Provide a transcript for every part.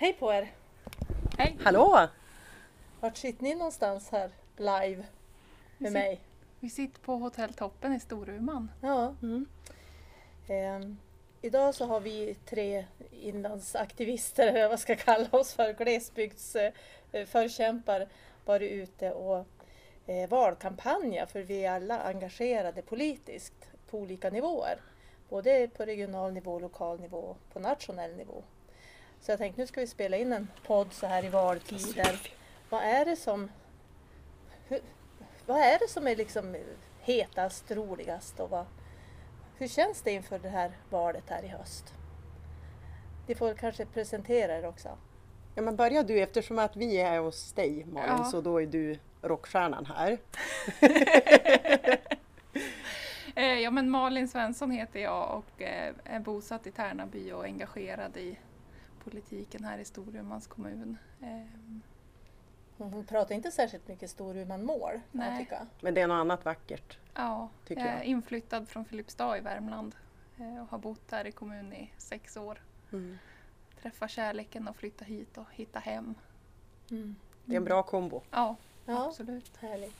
Hej på er! Hej! Hallå! Vart sitter ni någonstans här live med sit- mig? Vi sitter på Hotell Toppen i Storuman. Ja. Mm. ehm, idag så har vi tre inlandsaktivister, eller vad ska jag kalla oss för, glesbygdsförkämpar varit ute och eh, valkampanja för vi är alla engagerade politiskt på olika nivåer. Både på regional nivå, lokal nivå och på nationell nivå. Så jag tänkte nu ska vi spela in en podd så här i valtider. Vad är det som hur, vad är det som är liksom hetast, roligast och vad, hur känns det inför det här valet här i höst? Ni får kanske presentera er också. Ja, men börja du eftersom att vi är hos dig Malin Ja. så då är du rockstjärnan här. Eh, ja men Malin Svensson heter jag och eh, är bosatt i Tärnaby och engagerad i politiken här i Storumans kommun. Eh, Hon pratar inte särskilt mycket Storuman-mål kan jag Nej. tycka. Men det är något annat vackert. ja, Tycker jag är jag. inflyttad från Filipstad i Värmland eh, och har bott där i kommunen i sex år. Mm. Träffa kärleken och flytta hit och hitta hem. Mm. Det är en bra kombo. Ja, Ja, absolut. härligt.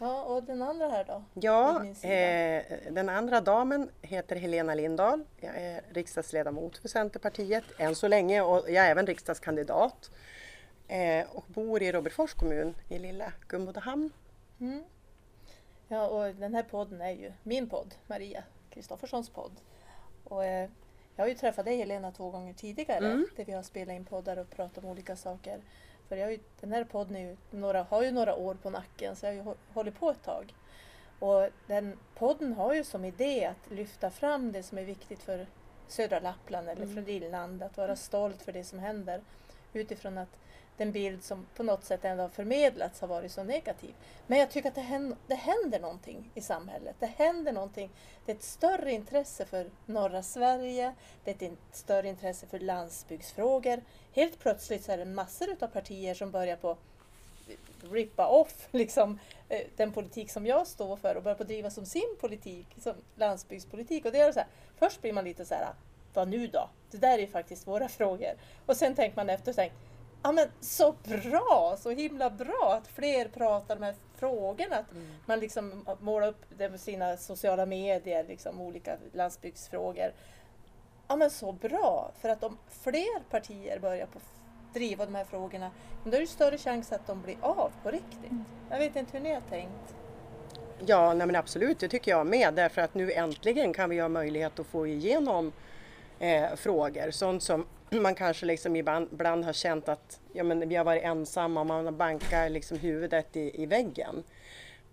Ja, och den andra här då? Ja, eh, den andra damen heter Helena Lindahl. Jag är riksdagsledamot för Centerpartiet än så länge och jag är även riksdagskandidat. Eh, och bor i Robertsfors kommun i lilla Gumbodahamn. Mm. Ja, och den här podden är ju min podd, Maria Kristofferssons podd. Och, eh, jag har ju träffat dig Helena två gånger tidigare Mm. där vi har spelat in poddar och pratat om olika saker. För jag har ju, den här podden ju några, har ju några år på nacken så jag har ju hå- hållit på ett tag. Och den podden har ju som idé att lyfta fram det som är viktigt för södra Lappland eller Mm. för inland, att vara stolt för det som händer utifrån att den bild som på något sätt ändå har förmedlats har varit så negativ. Men jag tycker att det händer, det händer någonting i samhället. Det händer någonting. Det är ett större intresse för norra Sverige. Det är ett större intresse för landsbygdsfrågor. Helt plötsligt så är det massor av partier som börjar på rippa off liksom, eh, den politik som jag står för och börjar på driva som sin politik, som landsbygdspolitik. Och det är så här, först blir man lite så här, ah, vad nu då? Det där är ju faktiskt våra frågor. Och sen tänker man efter och tänker, ja men så bra, så himla bra att fler pratar om de här frågorna. Att man liksom målar upp det med sina sociala medier, liksom olika landsbygdsfrågor. Ja men så bra, för att om fler partier börjar på driva de här frågorna, då är det större chans att de blir av på riktigt. Jag vet inte hur ni har tänkt. Ja, nej men absolut, det tycker jag med. Därför att nu äntligen kan vi ha möjlighet att få igenom eh, frågor. Sånt som man kanske liksom ibland, ibland har känt att ja, men vi har varit ensamma och man har bankat liksom huvudet i, i väggen.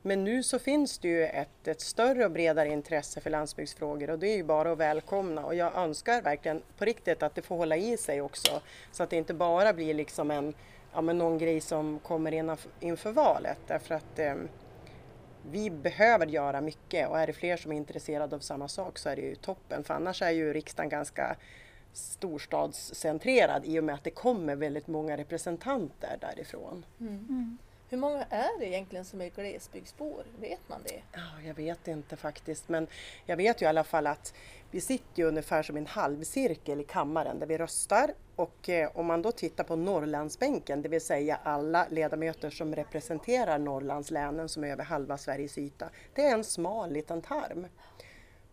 Men nu så finns det ju ett, ett större och bredare intresse för landsbygdsfrågor och det är ju bara att välkomna. Och jag önskar verkligen på riktigt att det får hålla i sig också så att det inte bara blir liksom en, ja, men någon grej som kommer innanf- inför valet. Därför att eh, vi behöver göra mycket och är det fler som är intresserade av samma sak så är det ju toppen. För annars är ju riksdagen ganska storstadscentrerad i och med att det kommer väldigt många representanter därifrån. Mm. Hur många är det egentligen som är glesbygdsbor? Vet man det? Ja, jag vet inte faktiskt, men jag vet ju i alla fall att vi sitter ju ungefär som en halvcirkel i kammaren där vi röstar och eh, om man då tittar på Norrlandsbänken, det vill säga alla ledamöter som representerar Norrlandslänen som är över halva Sveriges yta, det är en smal liten tarm.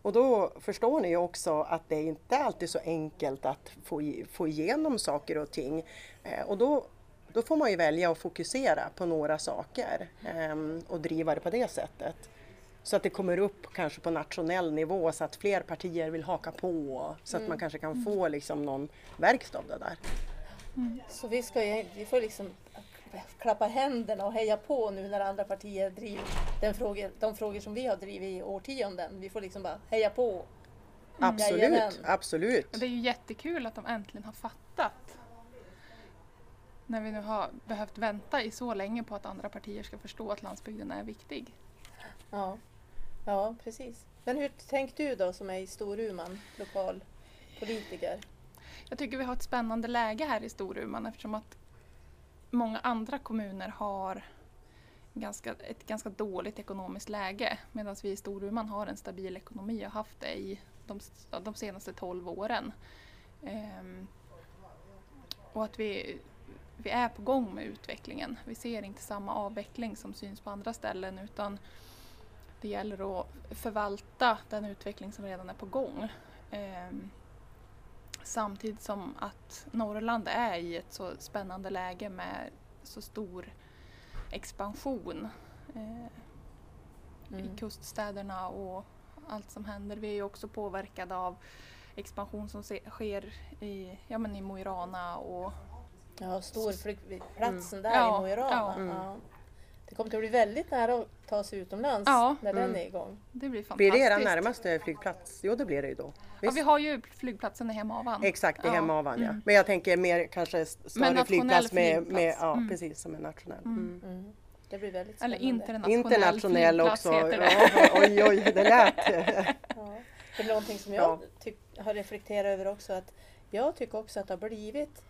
Och då förstår ni ju också att det är inte alltid så enkelt att få, i- få igenom saker och ting. Eh, och då, då får man ju välja att fokusera på några saker ehm, och driva det på det sättet. Så att det kommer upp kanske på nationell nivå så att fler partier vill haka på så att man kanske kan få liksom någon verkstad av det där. Så vi, ska, vi får liksom klappa händerna och heja på nu när andra partier driver den frågor, de frågor som vi har drivit i årtionden. Vi får liksom bara heja på. Absolut, Jajamän. absolut. Och det är ju jättekul att de äntligen har fattat. När vi nu har behövt vänta i så länge på att andra partier ska förstå att landsbygden är viktig. Ja, ja precis. Men hur tänkte du då som är i Storuman, lokal politiker? Jag tycker vi har ett spännande läge här i Storuman eftersom att många andra kommuner har ganska, ett ganska dåligt ekonomiskt läge medan vi i Storuman har en stabil ekonomi och har haft det i de, de senaste 12 åren. Ehm, och att vi, vi är på gång med utvecklingen. Vi ser inte samma avveckling som syns på andra ställen utan det gäller att förvalta den utveckling som redan är på gång. Ehm, samtidigt som att Norrland är i ett så spännande läge med så stor expansion eh, Mm. i kuststäderna och allt som händer. Vi är ju också påverkade av expansion som se, sker i, ja, men i Mo i Rana och Ja, storflygplatsen där Ja, i Mo i Rana. ja. Mm. Ja. Det kommer att bli väldigt nära att ta sig utomlands Ja. när den Mm. är igång. det blir fantastiskt. Blir det er närmaste flygplats? Jo, det blir det ju då. Ja, vi har ju flygplatsen i Hemavan. Exakt, i Ja. Hemavan ja. Mm. Men jag tänker mer kanske större nationell flygplats med, med flygplats. ja Mm. precis som en nationell. Mm. Mm. Det blir väldigt Eller spännande. internationell, Internationell flygplats också. heter det. Ja, oj, oj, det lät. Ja. Det är någonting som Ja. jag tyck, har reflekterat över också att jag tycker också att det har blivit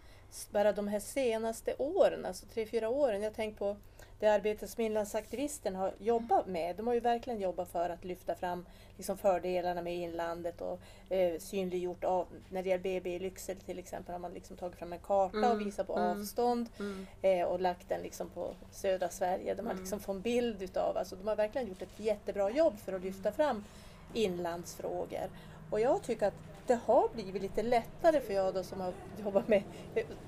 bara de här senaste åren, alltså tre, fyra åren. Jag tänker på det arbete som inlandsaktivisten har jobbat med. De har ju verkligen jobbat för att lyfta fram liksom fördelarna med inlandet och eh, synliggjort av, när det gäller BB i Lycksele till exempel har man liksom tagit fram en karta och Mm, visat på mm. avstånd Mm. eh, och lagt den liksom på södra Sverige där man Mm. liksom får en bild utav, alltså de har verkligen gjort ett jättebra jobb för att lyfta fram inlandsfrågor. Och jag tycker att det har blivit lite lättare för jag då som har jobbat med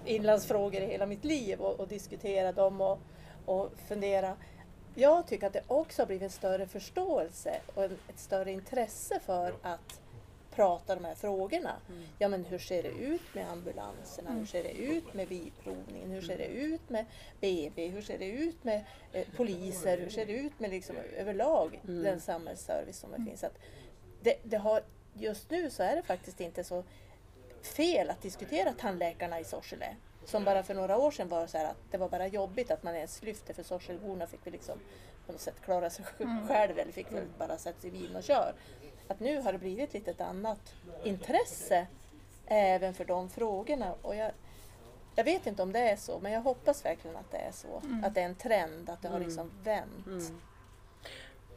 inlandsfrågor i hela mitt liv och, och diskuterat dem och, och fundera. Jag tycker att det också har blivit en större förståelse och en, ett större intresse för att prata de här frågorna. Ja men hur ser det ut med ambulanserna? Hur ser det ut med bilprovningen? Hur ser det ut med BB? Hur ser det ut med eh, poliser? Hur ser det ut med liksom överlag den samhällsservice som det finns? Att det, det har, just nu så är det faktiskt inte så fel att diskutera tandläkarna i Sorsele. Som bara för några år sedan var så här att det var bara jobbigt att man ens lyfte för Sorselborna fick vi liksom på något sätt klara sig själv eller fick väl bara sätta sig i bilen och kör. Att nu har det blivit lite ett annat intresse även för de frågorna. Och jag, jag vet inte om det är så, men jag hoppas verkligen att det är så. Att det är en trend, att det har liksom vänt.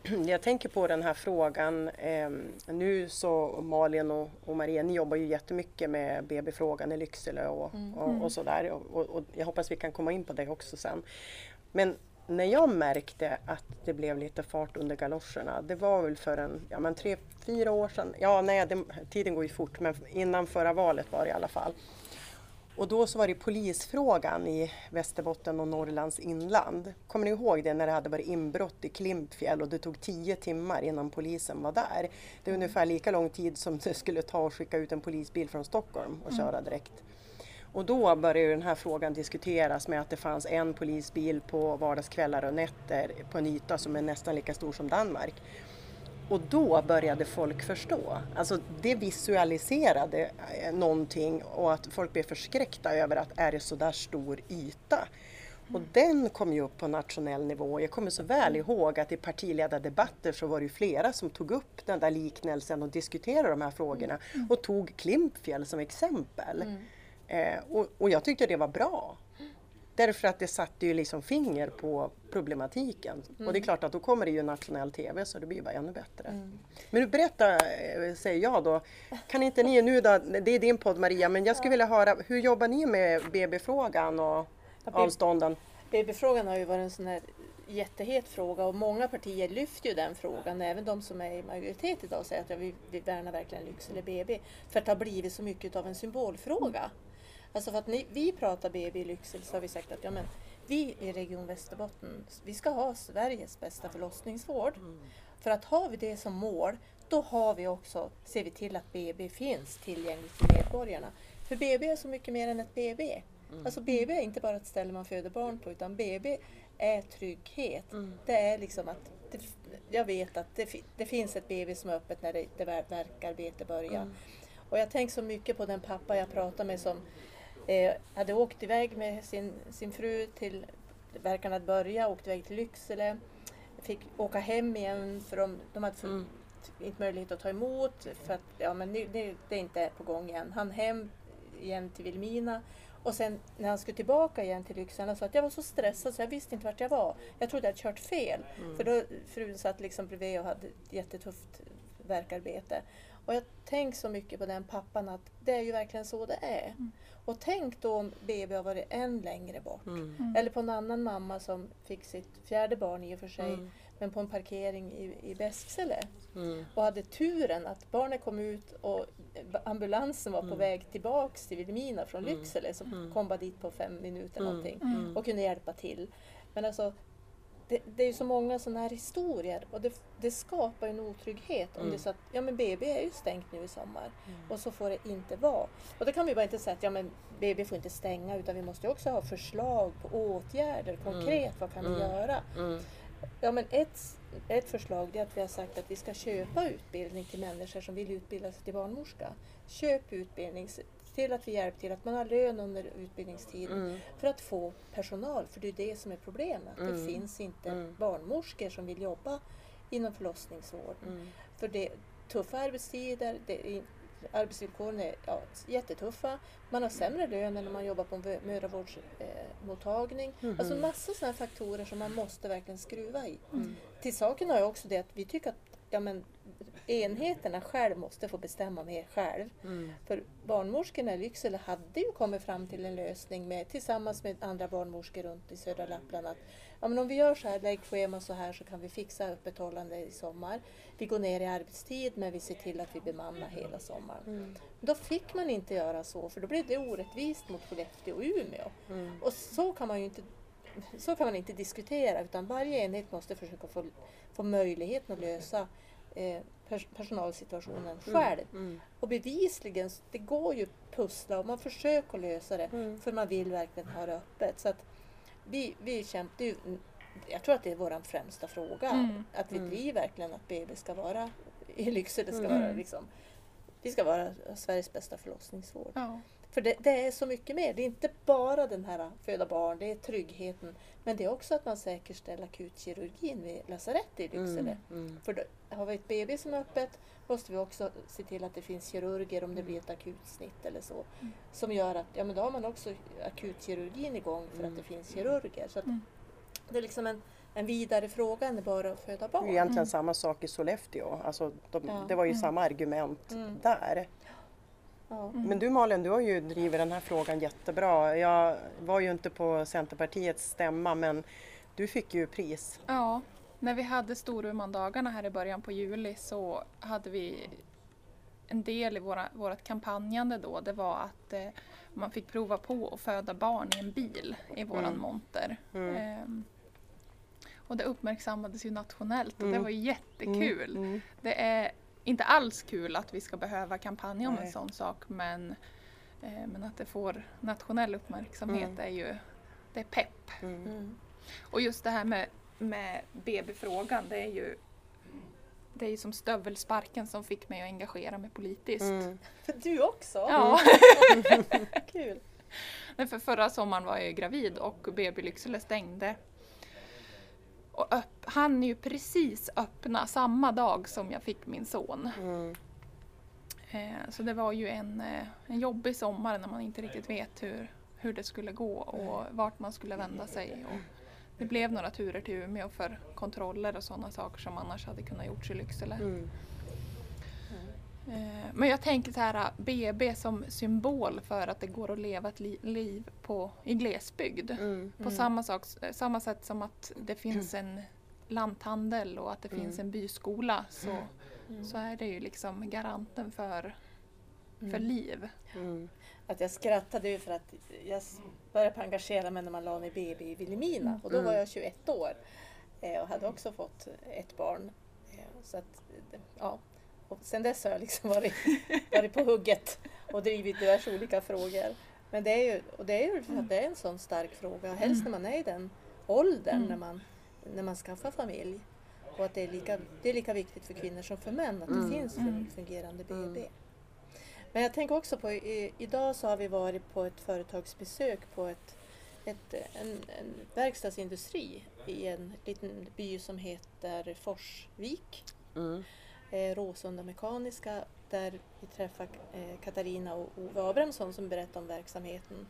Jag tänker på den här frågan. Eh, nu så Malin och, och Maria, ni jobbar ju jättemycket med BB-frågan i Lycksele och, och, och sådär. Och, och, och jag hoppas vi kan komma in på det också sen. Men när jag märkte att det blev lite fart under galoscherna, det var väl för en, ja men tre, fyra år sedan. Ja, nej, det, tiden går ju fort, men innan förra valet var det i alla fall. Och då så var det polisfrågan i Västerbotten och Norrlands inland. Kommer ni ihåg det när det hade varit inbrott i Klimpfjäll och det tog tio timmar innan polisen var där? Det är ungefär lika lång tid som det skulle ta att skicka ut en polisbil från Stockholm och köra direkt. Och då började den här frågan diskuteras med att det fanns en polisbil på vardagskvällar och nätter på en yta som är nästan lika stor som Danmark. Och då började folk förstå. Alltså det visualiserade eh, någonting och att folk blev förskräckta över att är det så där stor yta? Och den kom ju upp på nationell nivå. Jag kommer så väl ihåg att i partiledardebatter så var det flera som tog upp den där liknelsen och diskuterade de här frågorna och tog Klimpfjäll som exempel. Eh, och, och jag tyckte det var bra. Därför att det satte ju liksom finger på problematiken. Och det är klart att då kommer det ju nationell TV så det blir bara ännu bättre. Men du berätta, eh, säger jag då. Kan inte ni nu då, det är din podd Maria, men jag skulle vilja höra, hur jobbar ni med BB-frågan och avstånden? BB-frågan har ju varit en sån här jättehet fråga och många partier lyfter ju den frågan. Även de som är i majoritet idag säger att ja, vi, vi värnar verkligen Lycksele BB. För att det har blivit så mycket av en symbolfråga. Alltså för att ni, vi pratar BB i Lycksele så har vi sagt att ja, men vi i Region Västerbotten, vi ska ha Sveriges bästa förlossningsvård. För att har vi det som mål, då har vi också, ser vi till att BB finns tillgängligt för medborgarna. För BB är så mycket mer än ett BB. Alltså BB är inte bara ett ställe man föder barn på, utan BB är trygghet. Det är liksom att det, jag vet att det, det finns ett BB som är öppet när det, det ver- verkarbete börjar. Och jag tänker så mycket på den pappa jag pratade med som eh, hade åkt iväg med sin, sin fru till verkarna att börja, åkte iväg till Lycksele, fick åka hem igen för de, de hade för, inte möjlighet att ta emot för att ja, men nu, det, det är inte på gång igen. Han hem igen till Vilmina och sen när han skulle tillbaka igen till Lycksele så att jag var så stressad så jag visste inte vart jag var. Jag trodde jag hade kört fel. För då frun satt liksom bredvid och hade ett jättetufft verkarbete. Och jag tänker så mycket på den pappan att det är ju verkligen så det är. Mm. Och tänk då om BB har varit än längre bort. Mm. Mm. Eller på en annan mamma som fick sitt fjärde barn i och för sig, Mm. men på en parkering i, i Beskele. Mm. Och hade turen att barnet kom ut och ambulansen var på Mm. väg tillbaks till Vilhelmina från Mm. Lycksele, som Mm. kom bara dit på fem minuter Mm. någonting Mm. och kunde hjälpa till. Men alltså, det, det är ju så många sådana här historier och det, det skapar en otrygghet om Mm. det är så att ja, men BB är ju stängt nu i sommar Mm. och så får det inte vara. Och då kan vi bara inte säga att ja, men BB får inte stänga utan vi måste också ha förslag på åtgärder konkret. Vad kan vi Mm. göra? Mm. Ja, men ett, ett förslag är att vi har sagt att vi ska köpa utbildning till människor som vill utbilda sig till barnmorska. Köp utbildning, till att vi hjälper till, att man har lön under utbildningstiden Mm. för att få personal, för det är det som är problemet. Det Mm. finns inte Mm. barnmorskor som vill jobba inom förlossningsvården. Mm. För det är tuffa arbetstider, det är, arbetsvillkoren är ja, jättetuffa. Man har sämre lön än när man jobbar på en mödravårdsmottagning. Mhm. Alltså massa sådana faktorer som man måste verkligen skruva i. Mm. Till saken har jag också det att vi tycker att ja, men, enheterna själv måste få bestämma mer själv. Mm. För barnmorskorna i Lycksele hade ju kommit fram till en lösning med, tillsammans med andra barnmorskor runt i södra Lappland att ja, men om vi gör så här, lägg schema så här så kan vi fixa öppethållande i sommar. Vi går ner i arbetstid men vi ser till att vi bemannar hela sommaren. Mm. Då fick man inte göra så för då blev det orättvist mot Skellefteå och Umeå. Mm. Och så kan man ju inte, så kan man inte diskutera utan varje enhet måste försöka få, få möjligheten att lösa eh, pers personalsituationen själv. Mm. Och bevisligen, det går ju att pussla och man försöker lösa det Mm. för man vill verkligen ha det öppet. Så att vi, vi kämpar, ju- jag tror att det är vår främsta fråga. Mm. Att vi Mm. driver verkligen att BB ska vara i Lycksele, ska Mm. vara liksom, vi ska vara Sveriges bästa förlossningsvård. Ja. För det, det är så mycket mer. Det är inte bara den här föda barn, det är tryggheten. Men det är också att man säkerställer akutkirurgin vid lasarettet i Lycksele. Mm. Mm. För då, har vi ett BB som är öppet måste vi också se till att det finns kirurger om det blir ett akutsnitt eller så. Mm. Som gör att ja, men då har man också akutkirurgin igång för Mm. att det finns kirurger. Så att Mm. Det är liksom en, en vidare fråga än bara att föda Det är barn. ju egentligen Mm. samma sak i Sollefteå. Alltså, de, Ja. Det var ju Mm. samma argument Mm. där. Ja. Mm. Men du Malin, du har ju drivit den här frågan jättebra. Jag var ju inte på Centerpartiets stämma men du fick ju pris. Ja, när vi hade Storumandagarna här i början på juli så hade vi en del i våra, vårt kampanjande då. Det var att eh, man fick prova på att föda barn i en bil i våran Mm. monter. Mm. Ehm, och det uppmärksammades ju nationellt och det Mm. var jättekul. Mm. Mm. Det är inte alls kul att vi ska behöva kampanja om en Nej. sån sak men, eh, men att det får nationell uppmärksamhet Mm. är ju det är pepp. Mm. Mm. Och just det här med, med BB-frågan, det är ju det är ju som stövelsparken som fick mig att engagera mig politiskt. Mm. För du också? Ja, Kul! Nej, för förra sommaren var jag gravid och BB Lycksele stängde. Och han ju precis öppna samma dag som jag fick min son. Mm. Eh, så det var ju en, eh, en jobbig sommar när man inte riktigt vet hur, hur det skulle gå och vart man skulle vända sig. Och det blev några turer till Umeå för kontroller och sådana saker som annars hade kunnat gjorts i Lycksele. Mm. Eh, Men jag tänker så här, BB som symbol för att det går att leva ett li- liv på, i glesbygd. Mm. På samma, sak, samma sätt som att det finns en lanthandel och att det finns Mm. en byskola så, Mm. så är det ju liksom garanten för, för Mm. liv. Mm. Att jag skrattade ju för att jag började engagera mig när man la ner BB i Vilhelmina och då Mm. var jag 21 år eh, och hade också fått ett barn. Eh, Så att, eh, ja. Och sen dess har jag liksom varit, varit på hugget och drivit diverse olika frågor. Men det är ju, och det är ju för att det är en sån stark fråga, helst när man är i den åldern Mm. när, man, när man skaffar familj. Och att det är lika, det är lika viktigt för kvinnor som för män att det Mm. finns Mm. fungerande BB. Mm. Men jag tänker också på, i, idag så har vi varit på ett företagsbesök på ett, ett, en, en verkstadsindustri i en liten by som heter Forsvik, Mm. Eh, Råsunda Mekaniska, där vi träffar eh, Katarina och Ove Abrahamsson som berättar om verksamheten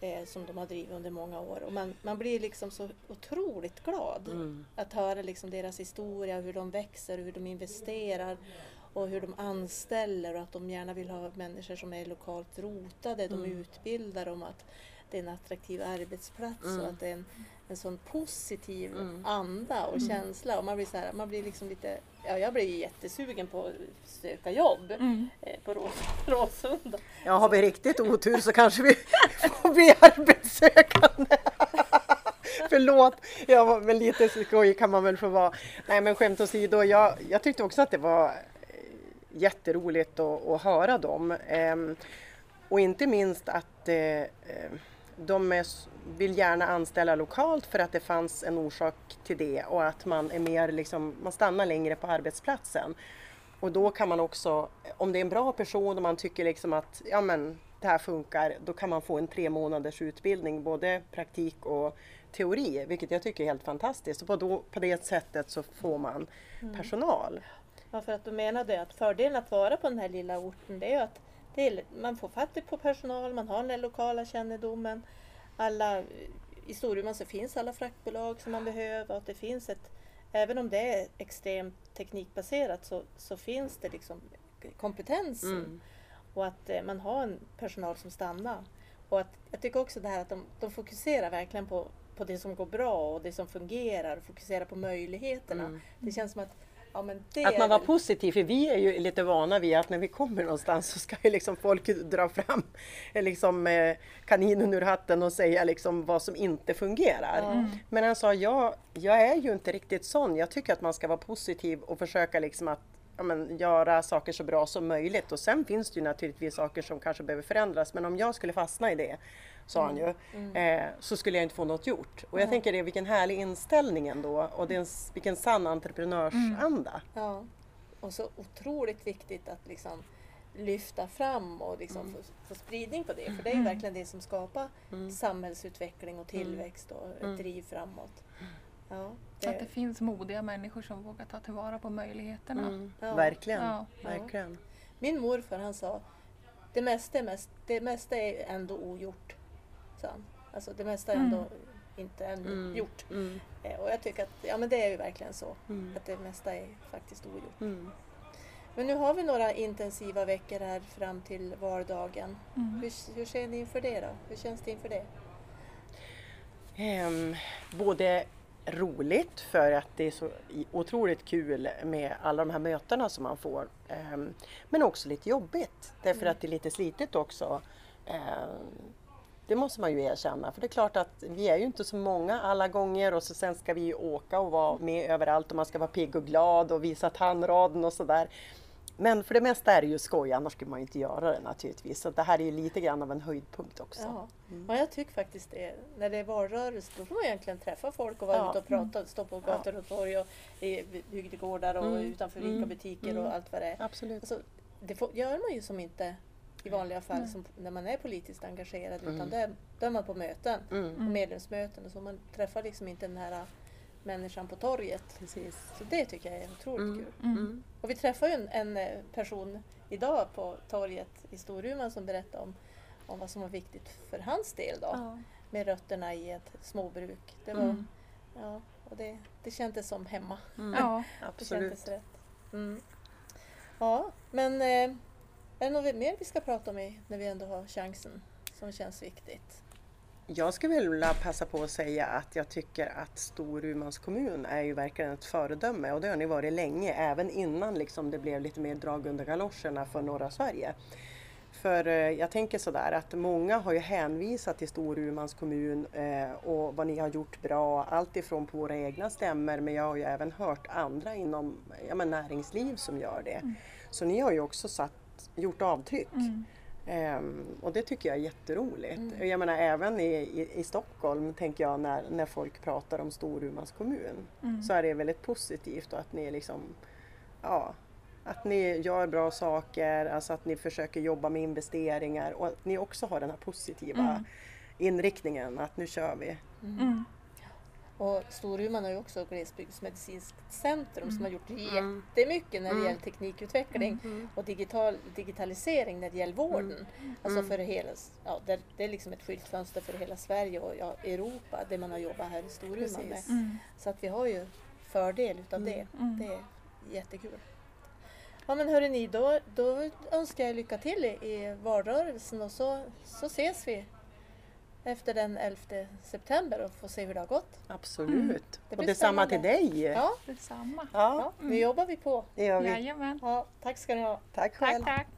eh, som de har drivit under många år. Och man, man blir liksom så otroligt glad Mm. att höra liksom deras historia, hur de växer, hur de investerar och hur de anställer och att de gärna vill ha människor som är lokalt rotade. De Mm. utbildar om att det är en attraktiv arbetsplats Mm. och att det är en, en sån positiv Mm. anda och Mm. känsla. Och man blir, så här, man blir liksom lite, ja, jag blir jättesugen på att söka jobb Mm. eh, på Rås- Råsunda. Ja, har vi riktigt otur så kanske vi får bli arbetssökande. Förlåt, jag var väl lite skojig kan man väl få vara. Nej men skämt åsido, jag, jag tyckte också att det var eh, jätteroligt att, att höra dem. Ehm, och inte minst att eh, eh, de är, vill gärna anställa lokalt för att det fanns en orsak till det och att man är mer liksom, man stannar längre på arbetsplatsen. Och då kan man också, om det är en bra person och man tycker liksom att ja men det här funkar, då kan man få en tre månaders utbildning, både praktik och teori, vilket jag tycker är helt fantastiskt. Och på, då, på det sättet så får man personal. Ja, för att du menade att fördelen att vara på den här lilla orten det är ju att är, man får fatt på personal, man har den här lokala kännedomen. Alla, I Storuman så finns alla fraktbolag som man behöver och att det finns ett, även om det är extremt teknikbaserat så, så finns det liksom kompetensen Mm. och att eh, man har en personal som stannar. Och att, jag tycker också det här att de, de fokuserar verkligen på, på det som går bra och det som fungerar och fokuserar på möjligheterna. Mm. Det känns som att ja, Att man var positiv, för vi är ju lite vana vid att när vi kommer någonstans så ska ju liksom folk dra fram eh, liksom, eh, kaninen ur hatten och säga liksom vad som inte fungerar. Ja. Men han sa, ja, jag är ju inte riktigt sån. Jag tycker att man ska vara positiv och försöka liksom att ja, men, göra saker så bra som möjligt. Och sen finns det ju naturligtvis saker som kanske behöver förändras. Men om jag skulle fastna i det, sa han ju, eh, så skulle jag inte få något gjort. Och jag tänker det, vilken härlig inställning ändå. Och det är en, vilken sann entreprenörsanda. Ja. Och så otroligt viktigt att liksom lyfta fram och liksom Mm. få, få spridning på det. För det är ju verkligen det som skapar samhällsutveckling och tillväxt och ett Mm. driv framåt. Ja, Att det, det finns modiga människor som vågar ta tillvara på möjligheterna. Mm, Ja. Verkligen. Ja. verkligen. min morfar han sa det mesta, mest, det mesta är ändå ogjort. Sa han. Alltså det mesta är Mm. ändå inte ännu Mm. gjort. Mm, Eh, Och jag tycker att ja, men det är ju verkligen så. mm, Att det mesta är faktiskt ogjort. mm. Men nu har vi några intensiva veckor här fram till valdagen. Mm. Hur, hur ser ni inför det då? Hur känns det inför det? Ehm, både roligt för att det är så otroligt kul med alla de här mötena som man får. Ehm, men också lite jobbigt därför att det är lite slitigt också. Ehm, det måste man ju erkänna för det är klart att vi är ju inte så många alla gånger och så sen ska vi ju åka och vara med överallt och man ska vara pigg och glad och visa tandraden och sådär. Men för det mesta är det ju skoj, annars skulle man ju inte göra det naturligtvis. Så det här är ju lite grann av en höjdpunkt också. Ja. ja, jag tycker faktiskt det. När det är valrörelse då får man egentligen träffa folk och vara Ja. ute och prata, stå på gator och torg och i bygdegårdar och Mm. utanför Mm. ICA-butiker Mm. och allt vad det är. Absolut. Alltså, det får, gör man ju som inte i vanliga fall Nej. som, när man är politiskt engagerad utan Mm. där, då är man på möten, Mm. på medlemsmöten och så. Man träffar liksom inte den här äh, människan på torget. Precis. Så det tycker jag är otroligt Mm. kul. Mm. Och vi träffade ju en, en eh, person idag på torget i Storuman som berättade om, om vad som var viktigt för hans del då. Ja. Med rötterna i ett småbruk. Det, var, Mm. ja, och det, det kändes som hemma. Mm. Ja. Det Absolut. kändes rätt. Mm. Ja, men eh, är det något mer vi ska prata om i, när vi ändå har chansen som känns viktigt? Jag skulle vilja passa på att säga att jag tycker att Storumans kommun är ju verkligen ett föredöme och det har ni varit länge, även innan liksom det blev lite mer drag under galoscherna för norra Sverige. För eh, jag tänker sådär att många har ju hänvisat till Storumans kommun eh, och vad ni har gjort bra, allt ifrån på våra egna stämmer men jag har ju även hört andra inom ja, näringsliv som gör det. Så ni har ju också satt, gjort avtryck. Mm. Ehm, och det tycker jag är jätteroligt. Mm. Jag menar även i, i, i Stockholm tänker jag när, när folk pratar om Storumans kommun Mm. så är det väldigt positivt och att ni liksom ja, att ni gör bra saker, alltså att ni försöker jobba med investeringar och att ni också har den här positiva Mm. inriktningen att nu kör vi. Mm. Och Storuman har ju också glesbygdsmedicinskt centrum som har gjort Mm. jättemycket när det Mm. gäller teknikutveckling och digital, digitalisering när det gäller vården. Alltså Mm. för hela, ja, det, det är liksom ett skyltfönster för hela Sverige och ja, Europa, det man har jobbat här i Storuman med. Mm. Så att vi har ju fördel utav det. Mm. Det är jättekul. Ja men hörni ni, då, då önskar jag lycka till i, i valrörelsen och så, så ses vi efter den 11 september och får se hur det har gått. Absolut. Mm. Det och detsamma till dig. Ja, Detsamma. Ja, ja, nu jobbar vi på. det gör vi. Jajamän. Ja, tack ska ni ha. Tack själv. Tack, tack.